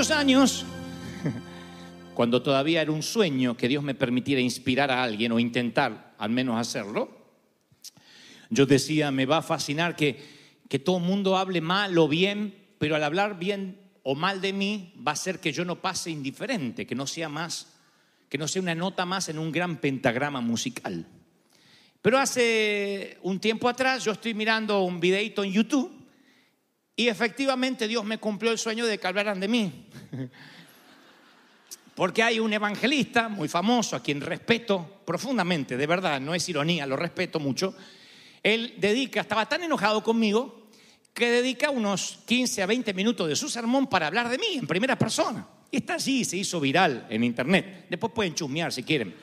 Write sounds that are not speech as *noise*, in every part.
muchos años, *laughs* cuando todavía era un sueño que Dios me permitiera inspirar a alguien o intentar al menos hacerlo, yo decía, me va a fascinar que, que todo el mundo hable mal o bien, pero al hablar bien o mal de mí va a ser que yo no pase indiferente, que no sea más, que no sea una nota más en un gran pentagrama musical. Pero hace un tiempo atrás yo estoy mirando un videito en YouTube y efectivamente Dios me cumplió el sueño de que hablaran de mí. Porque hay un evangelista muy famoso a quien respeto profundamente, de verdad, no es ironía, lo respeto mucho. Él dedica, estaba tan enojado conmigo que dedica unos 15 a 20 minutos de su sermón para hablar de mí en primera persona. Y está allí, se hizo viral en internet. Después pueden chusmear si quieren.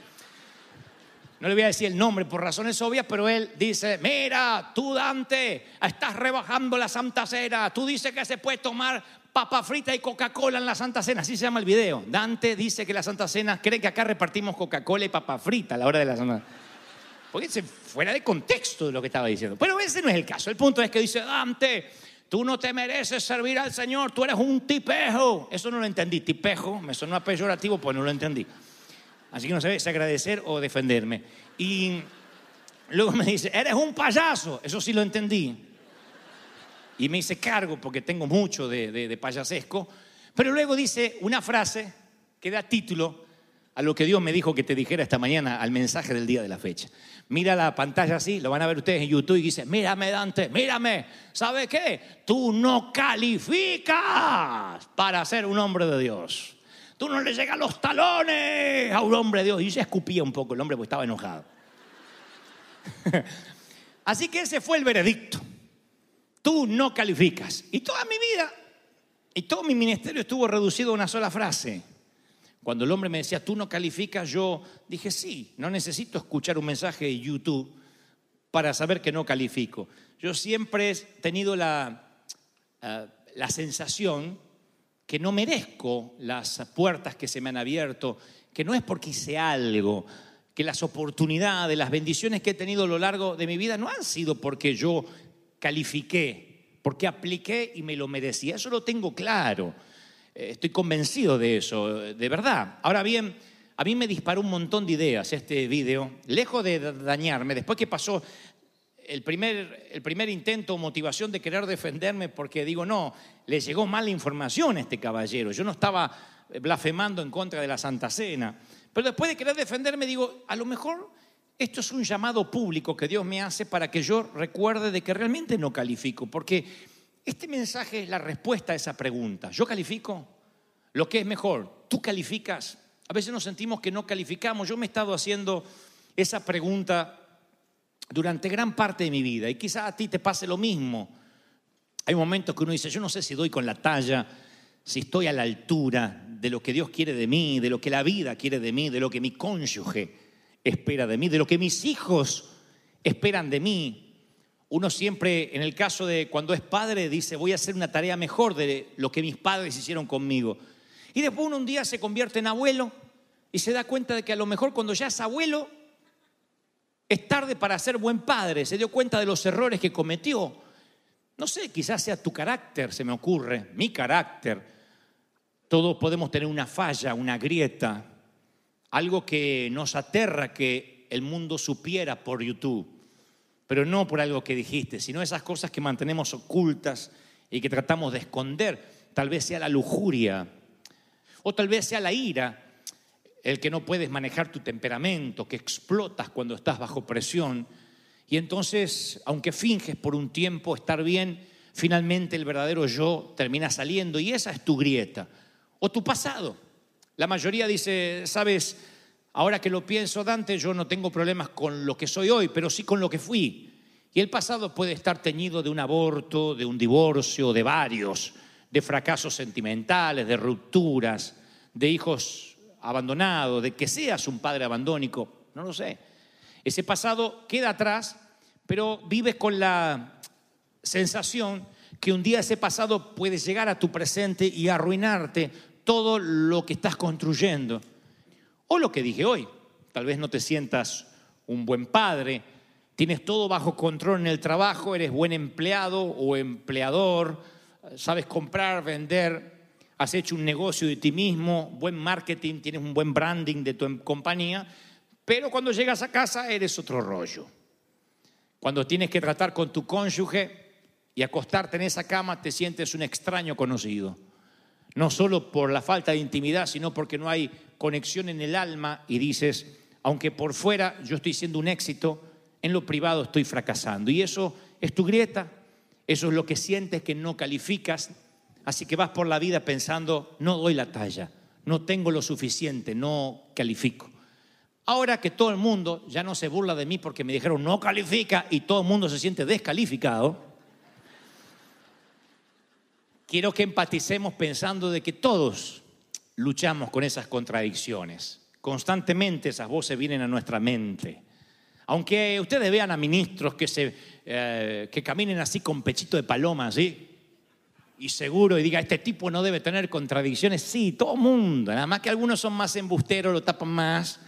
No le voy a decir el nombre por razones obvias, pero él dice, mira, tú Dante, estás rebajando la Santa Cena, tú dices que se puede tomar papa frita y Coca-Cola en la Santa Cena, así se llama el video. Dante dice que la Santa Cena, cree que acá repartimos Coca-Cola y papa frita a la hora de la Santa Porque se fuera de contexto de lo que estaba diciendo. Pero ese no es el caso. El punto es que dice, Dante, tú no te mereces servir al Señor, tú eres un tipejo. Eso no lo entendí, tipejo, me sonó a peyorativo, pues no lo entendí. Así que no sabes si agradecer o defenderme. Y luego me dice, eres un payaso. Eso sí lo entendí. Y me hice cargo porque tengo mucho de, de, de payasesco. Pero luego dice una frase que da título a lo que Dios me dijo que te dijera esta mañana al mensaje del día de la fecha. Mira la pantalla así, lo van a ver ustedes en YouTube y dice, mírame Dante, mírame, ¿sabe qué? Tú no calificas para ser un hombre de Dios. Tú no le llegas los talones a un hombre de Dios. Y se escupía un poco el hombre porque estaba enojado. *laughs* Así que ese fue el veredicto. Tú no calificas. Y toda mi vida y todo mi ministerio estuvo reducido a una sola frase. Cuando el hombre me decía, tú no calificas, yo dije, sí, no necesito escuchar un mensaje de YouTube para saber que no califico. Yo siempre he tenido la, la sensación que no merezco las puertas que se me han abierto, que no es porque hice algo, que las oportunidades, las bendiciones que he tenido a lo largo de mi vida no han sido porque yo califiqué, porque apliqué y me lo merecía. Eso lo tengo claro. Estoy convencido de eso, de verdad. Ahora bien, a mí me disparó un montón de ideas este video, lejos de dañarme, después que pasó el primer, intento o motivación de querer defenderme porque digo, no, le llegó mala información a este caballero. Yo no estaba blasfemando en contra de la Santa Cena. Pero después de querer defenderme, digo, a lo mejor esto es un llamado público que Dios me hace para que yo recuerde de que realmente no califico. Porque este mensaje es la respuesta a esa pregunta. ¿Yo califico? Lo que es mejor, ¿tú calificas? A veces nos sentimos que no calificamos. Yo me he estado haciendo esa pregunta durante gran parte de mi vida y quizás a ti te pase lo mismo. Hay momentos que uno dice, yo no sé si doy con la talla, si estoy a la altura de lo que Dios quiere de mí, de lo que la vida quiere de mí, de lo que mi cónyuge espera de mí, de lo que mis hijos esperan de mí. Uno siempre, en el caso de cuando es padre, dice, voy a hacer una tarea mejor de lo que mis padres hicieron conmigo. Y después uno un día se convierte en abuelo y se da cuenta de que a lo mejor cuando ya es abuelo, es tarde para ser buen padre, se dio cuenta de los errores que cometió. No sé, quizás sea tu carácter, se me ocurre, mi carácter. Todos podemos tener una falla, una grieta, algo que nos aterra, que el mundo supiera por YouTube, pero no por algo que dijiste, sino esas cosas que mantenemos ocultas y que tratamos de esconder. Tal vez sea la lujuria o tal vez sea la ira, el que no puedes manejar tu temperamento, que explotas cuando estás bajo presión. Y entonces, aunque finges por un tiempo estar bien, finalmente el verdadero yo termina saliendo y esa es tu grieta o tu pasado. La mayoría dice, sabes, ahora que lo pienso, Dante, yo no tengo problemas con lo que soy hoy, pero sí con lo que fui. Y el pasado puede estar teñido de un aborto, de un divorcio, de varios, de fracasos sentimentales, de rupturas, de hijos abandonados, de que seas un padre abandónico, no lo sé. Ese pasado queda atrás, pero vives con la sensación que un día ese pasado puede llegar a tu presente y arruinarte todo lo que estás construyendo. O lo que dije hoy, tal vez no te sientas un buen padre, tienes todo bajo control en el trabajo, eres buen empleado o empleador, sabes comprar, vender, has hecho un negocio de ti mismo, buen marketing, tienes un buen branding de tu em, compañía, pero cuando llegas a casa eres otro rollo. Cuando tienes que tratar con tu cónyuge y acostarte en esa cama, te sientes un extraño conocido. No solo por la falta de intimidad, sino porque no hay conexión en el alma y dices, aunque por fuera yo estoy siendo un éxito, en lo privado estoy fracasando. Y eso es tu grieta, eso es lo que sientes que no calificas, así que vas por la vida pensando, no doy la talla, no tengo lo suficiente, no califico. Ahora que todo el mundo ya no se burla de mí porque me dijeron no califica y todo el mundo se siente descalificado, quiero que empaticemos pensando de que todos luchamos con esas contradicciones. Constantemente esas voces vienen a nuestra mente. Aunque ustedes vean a ministros que, se, eh, que caminen así con pechito de paloma, ¿sí? Y seguro, y diga, este tipo no debe tener contradicciones. Sí, todo mundo. Nada más que algunos son más embusteros, lo tapan más.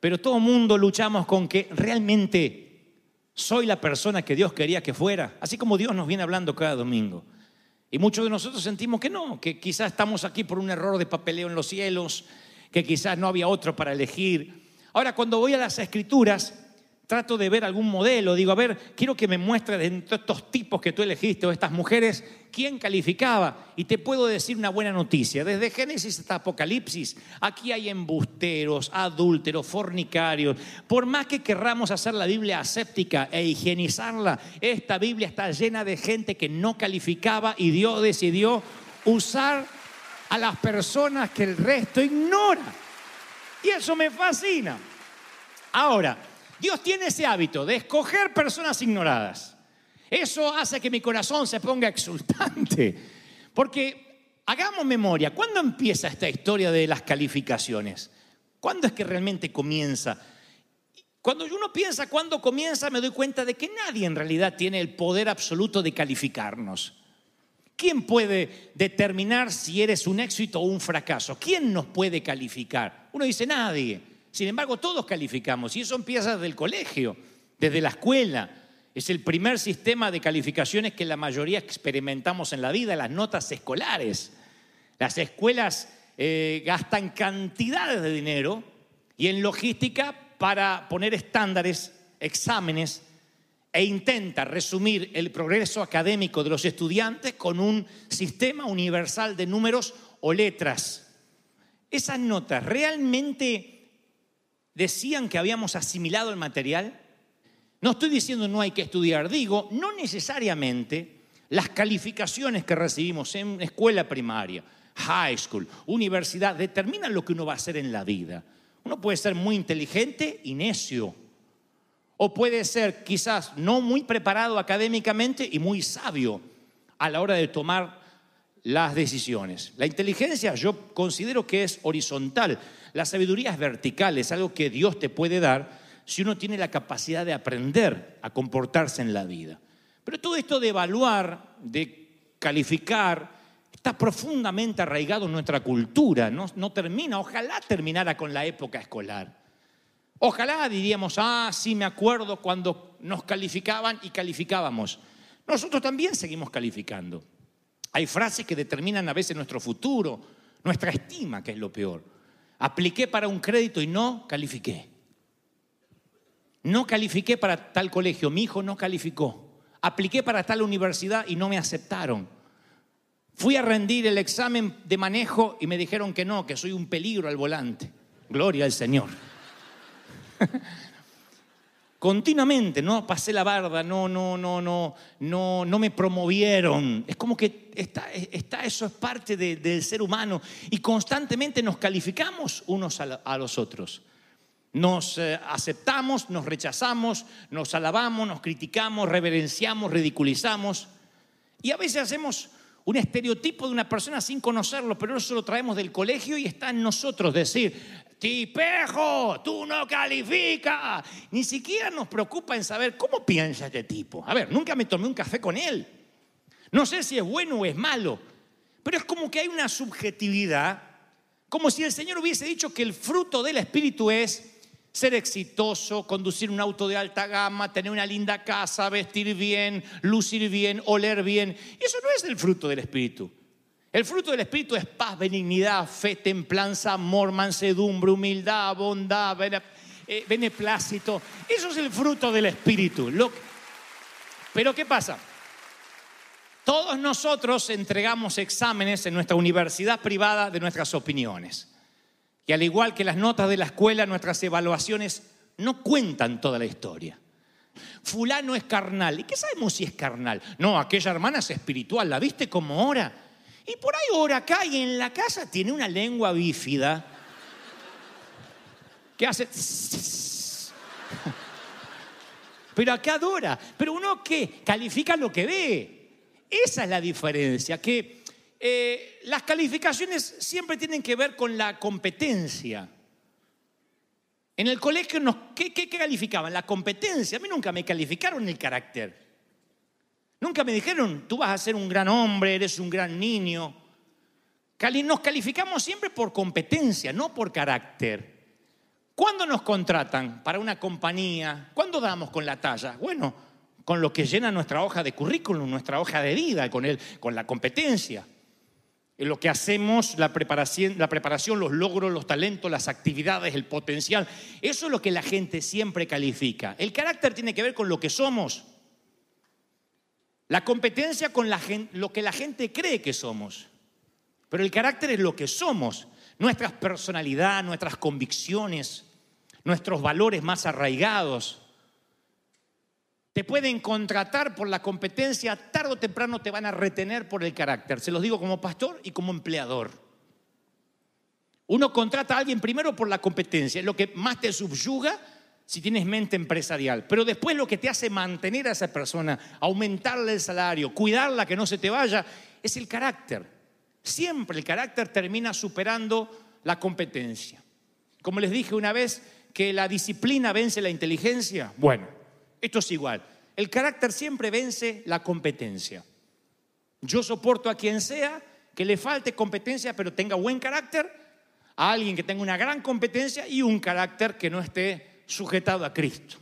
Pero todo mundo luchamos con que realmente soy la persona que Dios quería que fuera. Así como Dios nos viene hablando cada domingo. Y muchos de nosotros sentimos que no, que quizás estamos aquí por un error de papeleo en los cielos, que quizás no había otro para elegir. Ahora, cuando voy a las escrituras, trato de ver algún modelo, digo, a ver, quiero que me muestre de estos tipos que tú elegiste o estas mujeres, quién calificaba. Y te puedo decir una buena noticia, desde Génesis hasta Apocalipsis, aquí hay embusteros, adúlteros, fornicarios. Por más que querramos hacer la Biblia aséptica e higienizarla, esta Biblia está llena de gente que no calificaba y Dios decidió usar a las personas que el resto ignora. Y eso me fascina. Ahora, Dios tiene ese hábito de escoger personas ignoradas. Eso hace que mi corazón se ponga exultante. Porque hagamos memoria, ¿cuándo empieza esta historia de las calificaciones? ¿Cuándo es que realmente comienza? Cuando uno piensa cuándo comienza, me doy cuenta de que nadie en realidad tiene el poder absoluto de calificarnos. ¿Quién puede determinar si eres un éxito o un fracaso? ¿Quién nos puede calificar? Uno dice nadie. Sin embargo, todos calificamos y eso empieza desde el colegio, desde la escuela. Es el primer sistema de calificaciones que la mayoría experimentamos en la vida, las notas escolares. Las escuelas eh, gastan cantidades de dinero y en logística para poner estándares, exámenes e intenta resumir el progreso académico de los estudiantes con un sistema universal de números o letras. Esas notas realmente decían que habíamos asimilado el material. No estoy diciendo no hay que estudiar, digo, no necesariamente las calificaciones que recibimos en escuela primaria, high school, universidad, determinan lo que uno va a hacer en la vida. Uno puede ser muy inteligente y necio, o puede ser quizás no muy preparado académicamente y muy sabio a la hora de tomar las decisiones. La inteligencia yo considero que es horizontal. La sabiduría es vertical, es algo que Dios te puede dar si uno tiene la capacidad de aprender a comportarse en la vida. Pero todo esto de evaluar, de calificar, está profundamente arraigado en nuestra cultura, no, no termina, ojalá terminara con la época escolar. Ojalá diríamos, ah, sí me acuerdo cuando nos calificaban y calificábamos. Nosotros también seguimos calificando. Hay frases que determinan a veces nuestro futuro, nuestra estima, que es lo peor. Apliqué para un crédito y no califiqué. No califiqué para tal colegio, mi hijo no calificó. Apliqué para tal universidad y no me aceptaron. Fui a rendir el examen de manejo y me dijeron que no, que soy un peligro al volante. Gloria al Señor. *laughs* Continuamente, no pasé la barda, no, no, no, no, no, no me promovieron. Es como que está, está eso es parte de- del ser humano y constantemente nos calificamos unos a, los otros. Nos eh, aceptamos, nos rechazamos, nos alabamos, nos criticamos, reverenciamos, ridiculizamos. Y a veces hacemos un estereotipo de una persona sin conocerlo, pero eso lo traemos del colegio y está en nosotros decir, tipejo, tú no calificas. Ni siquiera nos preocupa en saber cómo piensa este tipo. A ver, nunca me tomé un café con él. No sé si es bueno o es malo, pero es como que hay una subjetividad, como si el Señor hubiese dicho que el fruto del Espíritu es ser exitoso, conducir un auto de alta gama, tener una linda casa, vestir bien, lucir bien, oler bien. Y eso no es el fruto del Espíritu. El fruto del Espíritu es paz, benignidad, fe, templanza, amor, mansedumbre, humildad, bondad, eh, beneplácito. Eso es el fruto del Espíritu. Pero ¿qué pasa? Todos nosotros entregamos exámenes en nuestra universidad privada de nuestras opiniones. Y al igual que las notas de la escuela, nuestras evaluaciones no cuentan toda la historia. Fulano es carnal. ¿Y qué sabemos si es carnal? No, aquella hermana es espiritual. ¿La viste como ora? Y por ahí ora acá y en la casa tiene una lengua bífida que hace... *laughs* Pero acá adora. Pero uno que califica lo que ve. Esa es la diferencia, que eh, las calificaciones siempre tienen que ver con la competencia. En el colegio, nos, ¿qué, qué- qué calificaban? La competencia. A mí nunca me calificaron el carácter. Nunca me dijeron, tú vas a ser un gran hombre, eres un gran niño. Nos calificamos siempre por competencia, no por carácter. ¿Cuándo nos contratan para una compañía? ¿Cuándo damos con la talla? Bueno, con lo que llena nuestra hoja de currículum, nuestra hoja de vida, con, el, con la competencia. En lo que hacemos, la preparación, la preparación, los logros, los talentos, las actividades, el potencial. Eso es lo que la gente siempre califica. El carácter tiene que ver con lo que somos. La competencia con la gen- lo que la gente cree que somos. Pero el carácter es lo que somos, nuestra personalidad, nuestras convicciones, nuestros valores más arraigados. Te pueden contratar por la competencia, tarde o temprano te van a retener por el carácter. Se los digo como pastor y como empleador. Uno contrata a alguien primero por la competencia, es lo que más te subyuga si tienes mente empresarial. Pero después lo que te hace mantener a esa persona, aumentarle el salario, cuidarla que no se te vaya, es el carácter. Siempre el carácter termina superando la competencia. Como les dije una vez, que la disciplina vence la inteligencia. Bueno, esto es igual. El carácter siempre vence la competencia. Yo soporto a quien sea que le falte competencia, pero tenga buen carácter, a alguien que tenga una gran competencia y un carácter que no esté sujetado a Cristo.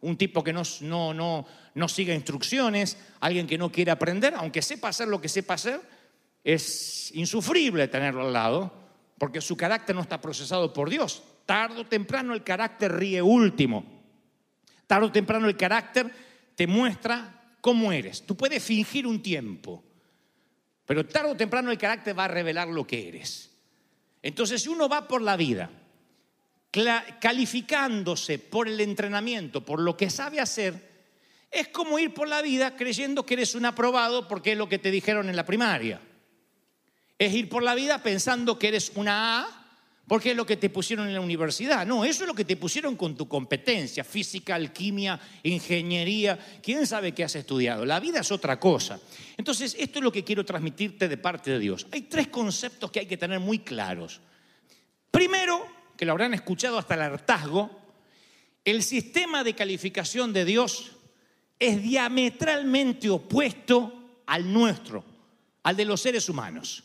Un tipo que no, no, no, no siga instrucciones, alguien que no quiere aprender, aunque sepa hacer lo que sepa hacer, es insufrible tenerlo al lado, porque su carácter no está procesado por Dios. Tardo o temprano el carácter ríe último. Tarde o temprano el carácter te muestra cómo eres. Tú puedes fingir un tiempo, pero tarde o temprano el carácter va a revelar lo que eres. Entonces, si uno va por la vida calificándose por el entrenamiento, por lo que sabe hacer, es como ir por la vida creyendo que eres un aprobado porque es lo que te dijeron en la primaria. Es ir por la vida pensando que eres una A porque es lo que te pusieron en la universidad. No, eso es lo que te pusieron con tu competencia, física, alquimia, ingeniería. ¿Quién sabe qué has estudiado? La vida es otra cosa. Entonces, esto es lo que quiero transmitirte de parte de Dios. Hay tres conceptos que hay que tener muy claros. Primero, que lo habrán escuchado hasta el hartazgo, el sistema de calificación de Dios es diametralmente opuesto al nuestro, al de los seres humanos.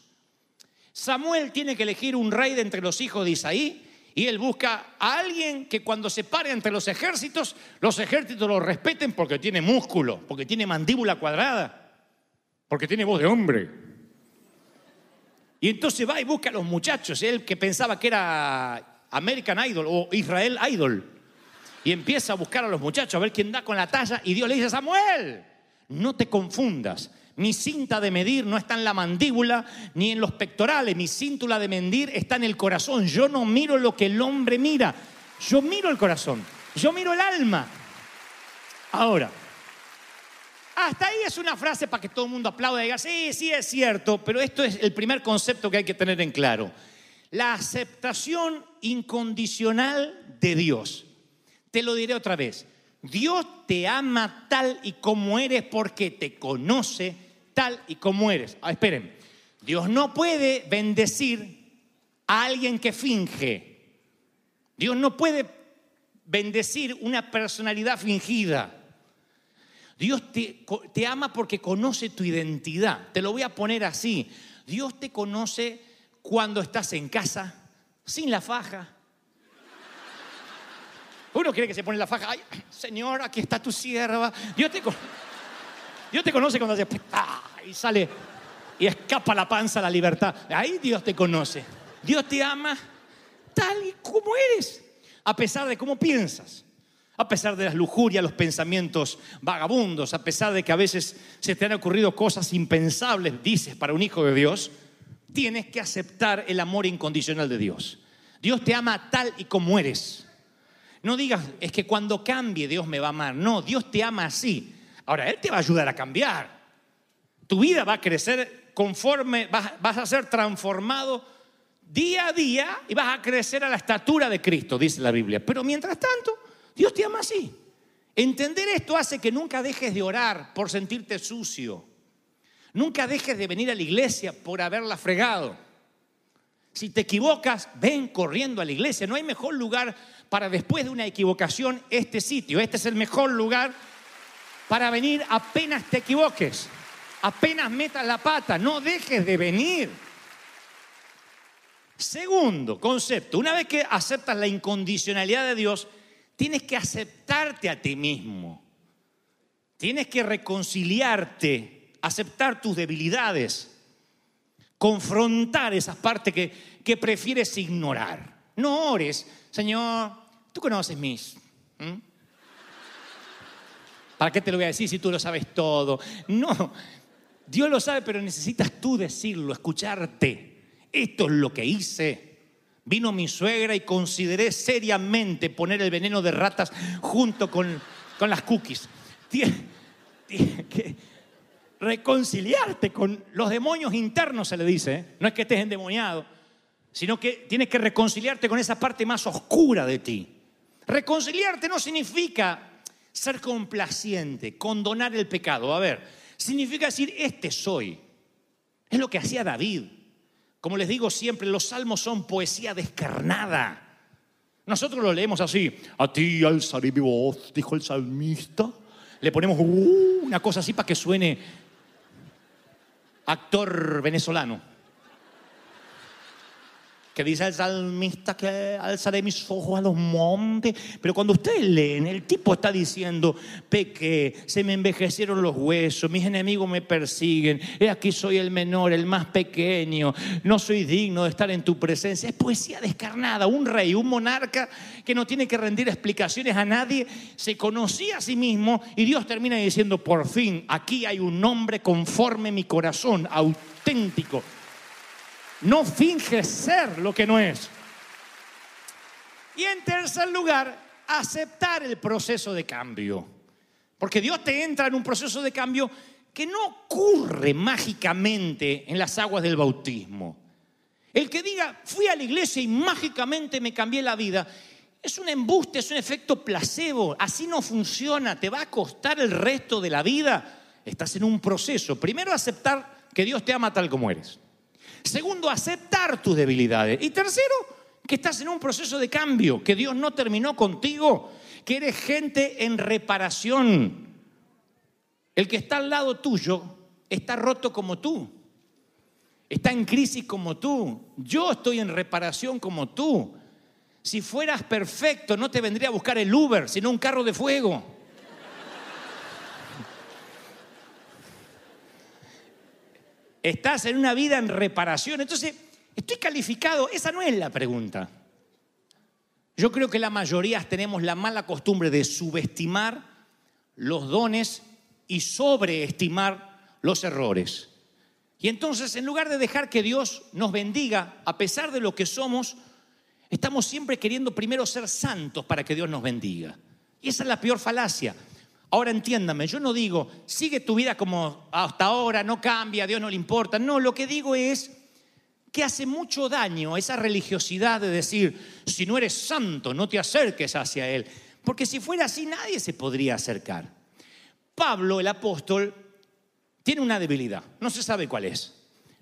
Samuel tiene que elegir un rey de entre los hijos de Isaí y él busca a alguien que cuando se pare entre los ejércitos, los ejércitos lo respeten porque tiene músculo, porque tiene mandíbula cuadrada, porque tiene voz de hombre. Y entonces va y busca a los muchachos, él que pensaba que era American Idol o Israel Idol. y empieza a buscar a los muchachos a ver quién da con la talla y Dios le dice, Samuel, no te confundas. Mi cinta de medir no está en la mandíbula ni en los pectorales. Mi cíntura de medir está en el corazón. Yo no miro lo que el hombre mira. Yo miro el corazón. Yo miro el alma. Ahora, hasta ahí es una frase para que todo el mundo aplaude y diga, sí, sí es cierto, pero esto es el primer concepto que hay que tener en claro. La aceptación incondicional de Dios. Te lo diré otra vez. Dios te ama tal y como eres porque te conoce tal y como eres. Ah, esperen, Dios no puede bendecir a alguien que finge. Dios no puede bendecir una personalidad fingida. Dios te, te, ama porque conoce tu identidad. Te lo voy a poner así. Dios te conoce cuando estás en casa, sin la faja. Uno cree que se pone la faja. Ay, Señor, aquí está tu sierva. Dios te, Dios te conoce cuando hace y sale y escapa la panza a la libertad. Ahí Dios te conoce. Dios te ama tal y como eres, a pesar de cómo piensas a pesar de las lujurias, los pensamientos vagabundos, a pesar de que a veces se te han ocurrido cosas impensables, dices, para un hijo de Dios, tienes que aceptar el amor incondicional de Dios. Dios te ama tal y como eres. No digas, es que cuando cambie Dios me va a amar. No, Dios te ama así. Ahora, Él te va a ayudar a cambiar. Tu vida va a crecer conforme, vas, vas a ser transformado día a día y vas a crecer a la estatura de Cristo, dice la Biblia. Pero mientras tanto, Dios te ama así. Entender esto hace que nunca dejes de orar por sentirte sucio. Nunca dejes de venir a la iglesia por haberla fregado. Si te equivocas, ven corriendo a la iglesia. No hay mejor lugar para después de una equivocación este sitio. Este es el mejor lugar para venir apenas te equivoques. Apenas metas la pata. No dejes de venir. Segundo concepto, una vez que aceptas la incondicionalidad de Dios, Tienes que aceptarte a ti mismo. Tienes que reconciliarte, aceptar tus debilidades, confrontar esas partes que, que prefieres ignorar. No ores, Señor, tú conoces mis. ¿Para qué te lo voy a decir si tú lo sabes todo? No, Dios lo sabe, pero necesitas tú decirlo, escucharte. Esto es lo que hice. Vino mi suegra y consideré seriamente poner el veneno de ratas junto con, con las cookies. Tienes, que reconciliarte con los demonios internos, se le dice. ¿eh? No es que estés endemoniado, sino que tienes que reconciliarte con esa parte más oscura de ti. Reconciliarte no significa ser complaciente, condonar el pecado. A ver, significa decir, este soy. Es lo que hacía David. Como les digo siempre, los salmos son poesía descarnada. Nosotros lo leemos así. A ti alzaré mi voz, dijo el salmista. Le ponemos uh, una cosa así para que suene actor venezolano que dice el salmista que alzaré mis ojos a los montes. Pero cuando ustedes leen, el tipo está diciendo, peque, se me envejecieron los huesos, mis enemigos me persiguen, he aquí soy el menor, el más pequeño, no soy digno de estar en tu presencia. Es poesía descarnada, un rey, un monarca que no tiene que rendir explicaciones a nadie, se conocía a sí mismo y Dios termina diciendo, por fin, aquí hay un hombre conforme mi corazón, auténtico no finge ser lo que no es. Y en tercer lugar, aceptar el proceso de cambio. Porque Dios te entra en un proceso de cambio que no ocurre mágicamente en las aguas del bautismo. El que diga, fui a la iglesia y mágicamente me cambié la vida, es un embuste, es un efecto placebo. Así no funciona, te va a costar el resto de la vida. Estás en un proceso. Primero, aceptar que Dios te ama tal como eres. Segundo, aceptar tus debilidades. Y tercero, que estás en un proceso de cambio, que Dios no terminó contigo, que eres gente en reparación. El que está al lado tuyo está roto como tú, está en crisis como tú, yo estoy en reparación como tú. Si fueras perfecto, no te vendría a buscar el Uber, sino un carro de fuego. Estás en una vida en reparación. Entonces, estoy calificado, esa no es la pregunta. Yo creo que la mayoría tenemos la mala costumbre de subestimar los dones y sobreestimar los errores. Y entonces, en lugar de dejar que Dios nos bendiga, a pesar de lo que somos, estamos siempre queriendo primero ser santos para que Dios nos bendiga. Y esa es la peor falacia. Ahora entiéndame, yo no digo, sigue tu vida como hasta ahora, no cambia, a Dios no le importa. No, lo que digo es que hace mucho daño esa religiosidad de decir, si no eres santo, no te acerques hacia Él. Porque si fuera así, nadie se podría acercar. Pablo, el apóstol, tiene una debilidad, no se sabe cuál es.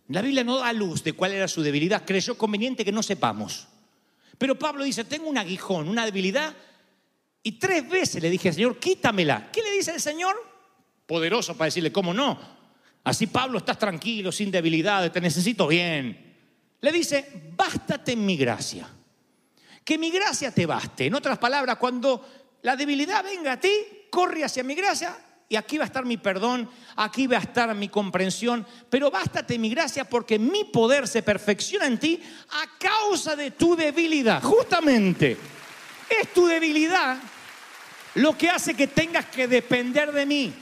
La Biblia no da luz de cuál era su debilidad, creyó conveniente que no sepamos. Pero Pablo dice, tengo un aguijón, una debilidad, y tres veces le dije, Señor, quítamela. ¿Qué le dice el Señor? Poderoso para decirle, ¿cómo no? Así Pablo, estás tranquilo, sin debilidades, te necesito bien. Le dice, bástate en mi gracia. Que mi gracia te baste. En otras palabras, cuando la debilidad venga a ti, corre hacia mi gracia y aquí va a estar mi perdón, aquí va a estar mi comprensión, pero bástate mi gracia porque mi poder se perfecciona en ti a causa de tu debilidad. Justamente, es tu debilidad lo que hace que tengas que depender de mí.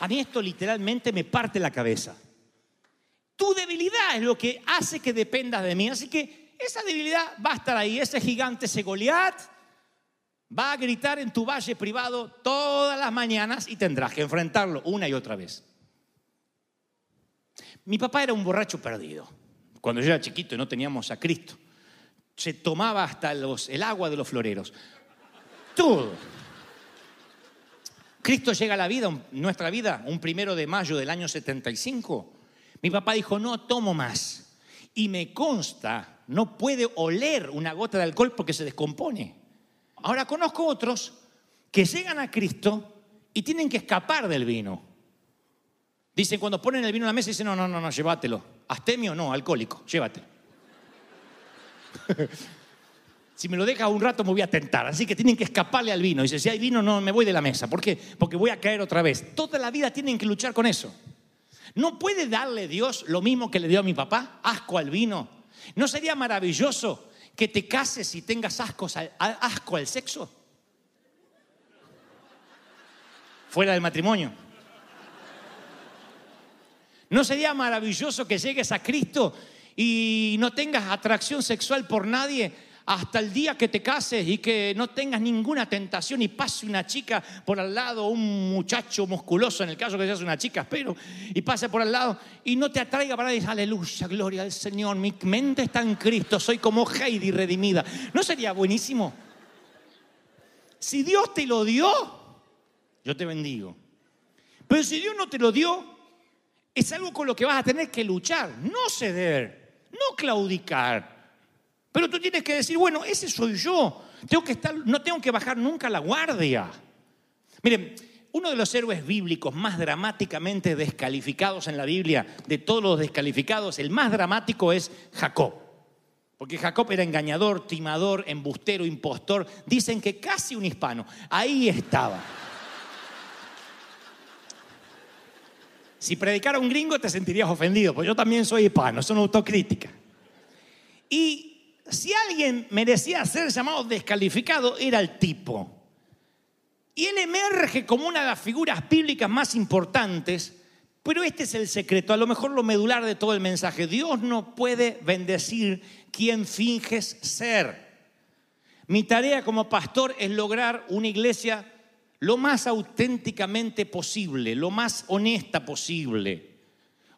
A mí esto literalmente me parte la cabeza. Tu debilidad es lo que hace que dependas de mí. Así que esa debilidad va a estar ahí. Ese gigante, ese Goliat, va a gritar en tu valle privado todas las mañanas y tendrás que enfrentarlo una y otra vez. Mi papá era un borracho perdido. Cuando yo era chiquito y no teníamos a Cristo, se tomaba hasta los, el agua de los floreros. Todo. Cristo llega a la vida, nuestra vida, un primero de mayo del año 75. Mi papá dijo, no tomo más. Y me consta, no puede oler una gota de alcohol porque se descompone. Ahora conozco otros que llegan a Cristo y tienen que escapar del vino. Dicen, cuando ponen el vino en la mesa, dicen, no, no, no, no, llévatelo. Astemio, no, alcohólico, llévatelo. Si me lo deja un rato me voy a tentar, así que tienen que escaparle al vino. Dice, si hay vino, no me voy de la mesa. ¿Por qué? Porque voy a caer otra vez. Toda la vida tienen que luchar con eso. ¿No puede darle Dios lo mismo que le dio a mi papá? Asco al vino. ¿No sería maravilloso que te cases y tengas asco, asco al sexo? Fuera del matrimonio. ¿No sería maravilloso que llegues a Cristo y no tengas atracción sexual por nadie hasta el día que te cases y que no tengas ninguna tentación y pase una chica por al lado, un muchacho musculoso, en el caso que seas una chica, espero, y pase por al lado y no te atraiga para decir, aleluya, gloria al Señor, mi mente está en Cristo, soy como Heidi redimida. ¿No sería buenísimo? Si Dios te lo dio, yo te bendigo. Pero si Dios no te lo dio, es algo con lo que vas a tener que luchar, no ceder, no claudicar. Pero tú tienes que decir, bueno, ese soy yo. Tengo que estar, no tengo que bajar nunca la guardia. Miren, uno de los héroes bíblicos más dramáticamente descalificados en la Biblia, de todos los descalificados, el más dramático es Jacob. Porque Jacob era engañador, timador, embustero, impostor. Dicen que casi un hispano. Ahí estaba. Si predicara un gringo te sentirías ofendido, porque yo también soy hispano, es una autocrítica. Y si alguien merecía ser llamado descalificado, era el tipo. Y él emerge como una de las figuras bíblicas más importantes, pero este es el secreto, a lo mejor lo medular de todo el mensaje. Dios no puede bendecir quien finges ser. Mi tarea como pastor es lograr una iglesia lo más auténticamente posible, lo más honesta posible.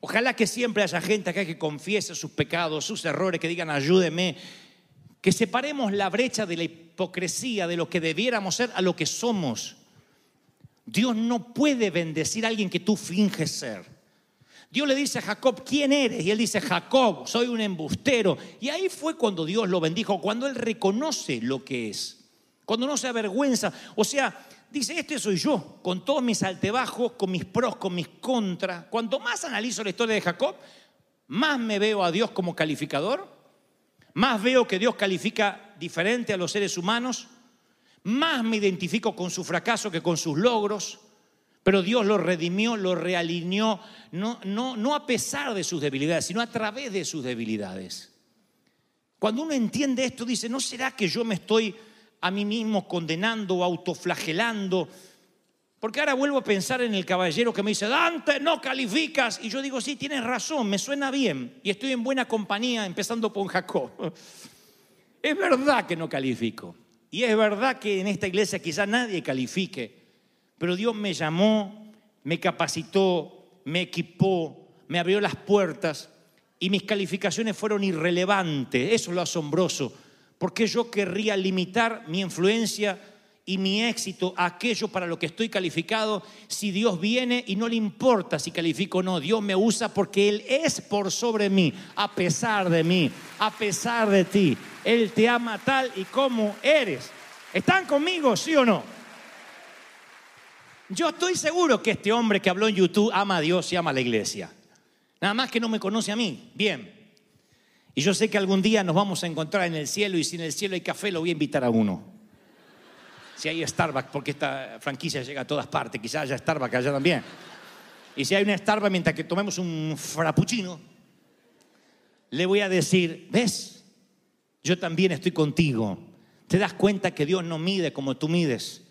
Ojalá que siempre haya gente acá que confiese sus pecados, sus errores, que digan ayúdeme, que separemos la brecha de la hipocresía, de lo que debiéramos ser a lo que somos. Dios no puede bendecir a alguien que tú finges ser. Dios le dice a Jacob, ¿quién eres? Y él dice, Jacob, soy un embustero. Y ahí fue cuando Dios lo bendijo, cuando él reconoce lo que es, cuando no se avergüenza. O sea, dice, este soy yo, con todos mis altebajos, con mis pros, con mis contras. Cuanto más analizo la historia de Jacob, más me veo a Dios como calificador, más veo que Dios califica diferente a los seres humanos, más me identifico con su fracaso que con sus logros, pero Dios lo redimió, lo realineó, no, no, no a pesar de sus debilidades, sino a través de sus debilidades. Cuando uno entiende esto, dice, ¿no será que yo me estoy a mí mismo condenando autoflagelando? Porque ahora vuelvo a pensar en el caballero que me dice, Dante, no calificas. Y yo digo, sí, tienes razón, me suena bien. Y estoy en buena compañía, empezando por Jacob. *laughs* Es verdad que no califico. Y es verdad que en esta iglesia quizá nadie califique. Pero Dios me llamó, me capacitó, me equipó, me abrió las puertas y mis calificaciones fueron irrelevantes. Eso es lo asombroso. Porque yo querría limitar mi influencia y mi éxito aquello para lo que estoy calificado si Dios viene y no le importa si califico o no. Dios me usa porque Él es por sobre mí, a pesar de mí, a pesar de ti. Él te ama tal y como eres. ¿Están conmigo, sí o no? Yo estoy seguro que este hombre que habló en YouTube ama a Dios y ama a la iglesia. Nada más que no me conoce a mí. Bien. Y yo sé que algún día nos vamos a encontrar en el cielo y si en el cielo hay café lo voy a invitar a uno. Si hay Starbucks, porque esta franquicia llega a todas partes, quizás haya Starbucks allá también. Y si hay una Starbucks mientras que tomemos un frappuccino, le voy a decir, ¿ves? Yo también estoy contigo. ¿Te das cuenta que Dios no mide como tú mides?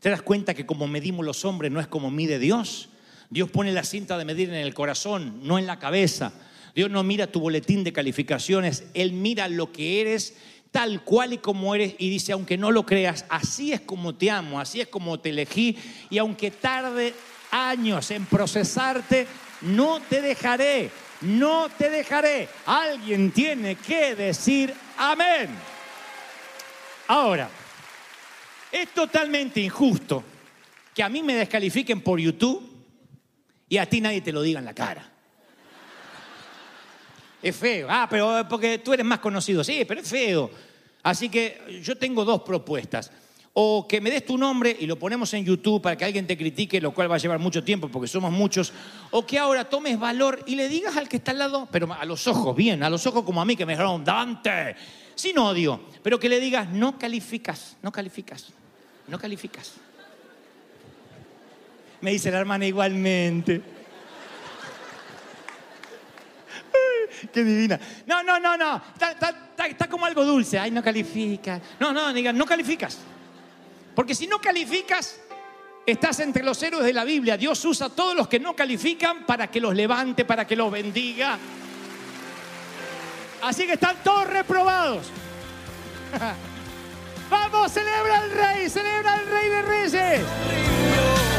¿Te das cuenta que como medimos los hombres no es como mide Dios? Dios pone la cinta de medir en el corazón, no en la cabeza. Dios no mira tu boletín de calificaciones, Él mira lo que eres tal cual y como eres y dice, aunque no lo creas, así es como te amo, así es como te elegí y aunque tarde años en procesarte, no te dejaré, no te dejaré. Alguien tiene que decir amén. Ahora, es totalmente injusto que a mí me descalifiquen por YouTube y a ti nadie te lo diga en la cara. Es feo. Ah, pero porque tú eres más conocido. Sí, pero es feo. Así que yo tengo dos propuestas. O que me des tu nombre y lo ponemos en YouTube para que alguien te critique, lo cual va a llevar mucho tiempo porque somos muchos. O que ahora tomes valor y le digas al que está al lado, pero a los ojos, bien, a los ojos como a mí que me dijeron, Dante, sin odio, pero que le digas, no calificas, no calificas, no calificas. Me dice la hermana igualmente. *laughs* Qué divina. No, no, no, no. Está, como algo dulce. Ay, no calificas. No, no, digan, no calificas. Porque si no calificas, estás entre los héroes de la Biblia. Dios usa a todos los que no califican para que los levante, para que los bendiga. Así que están todos reprobados. *laughs* Vamos, celebra al rey, celebra al rey de reyes.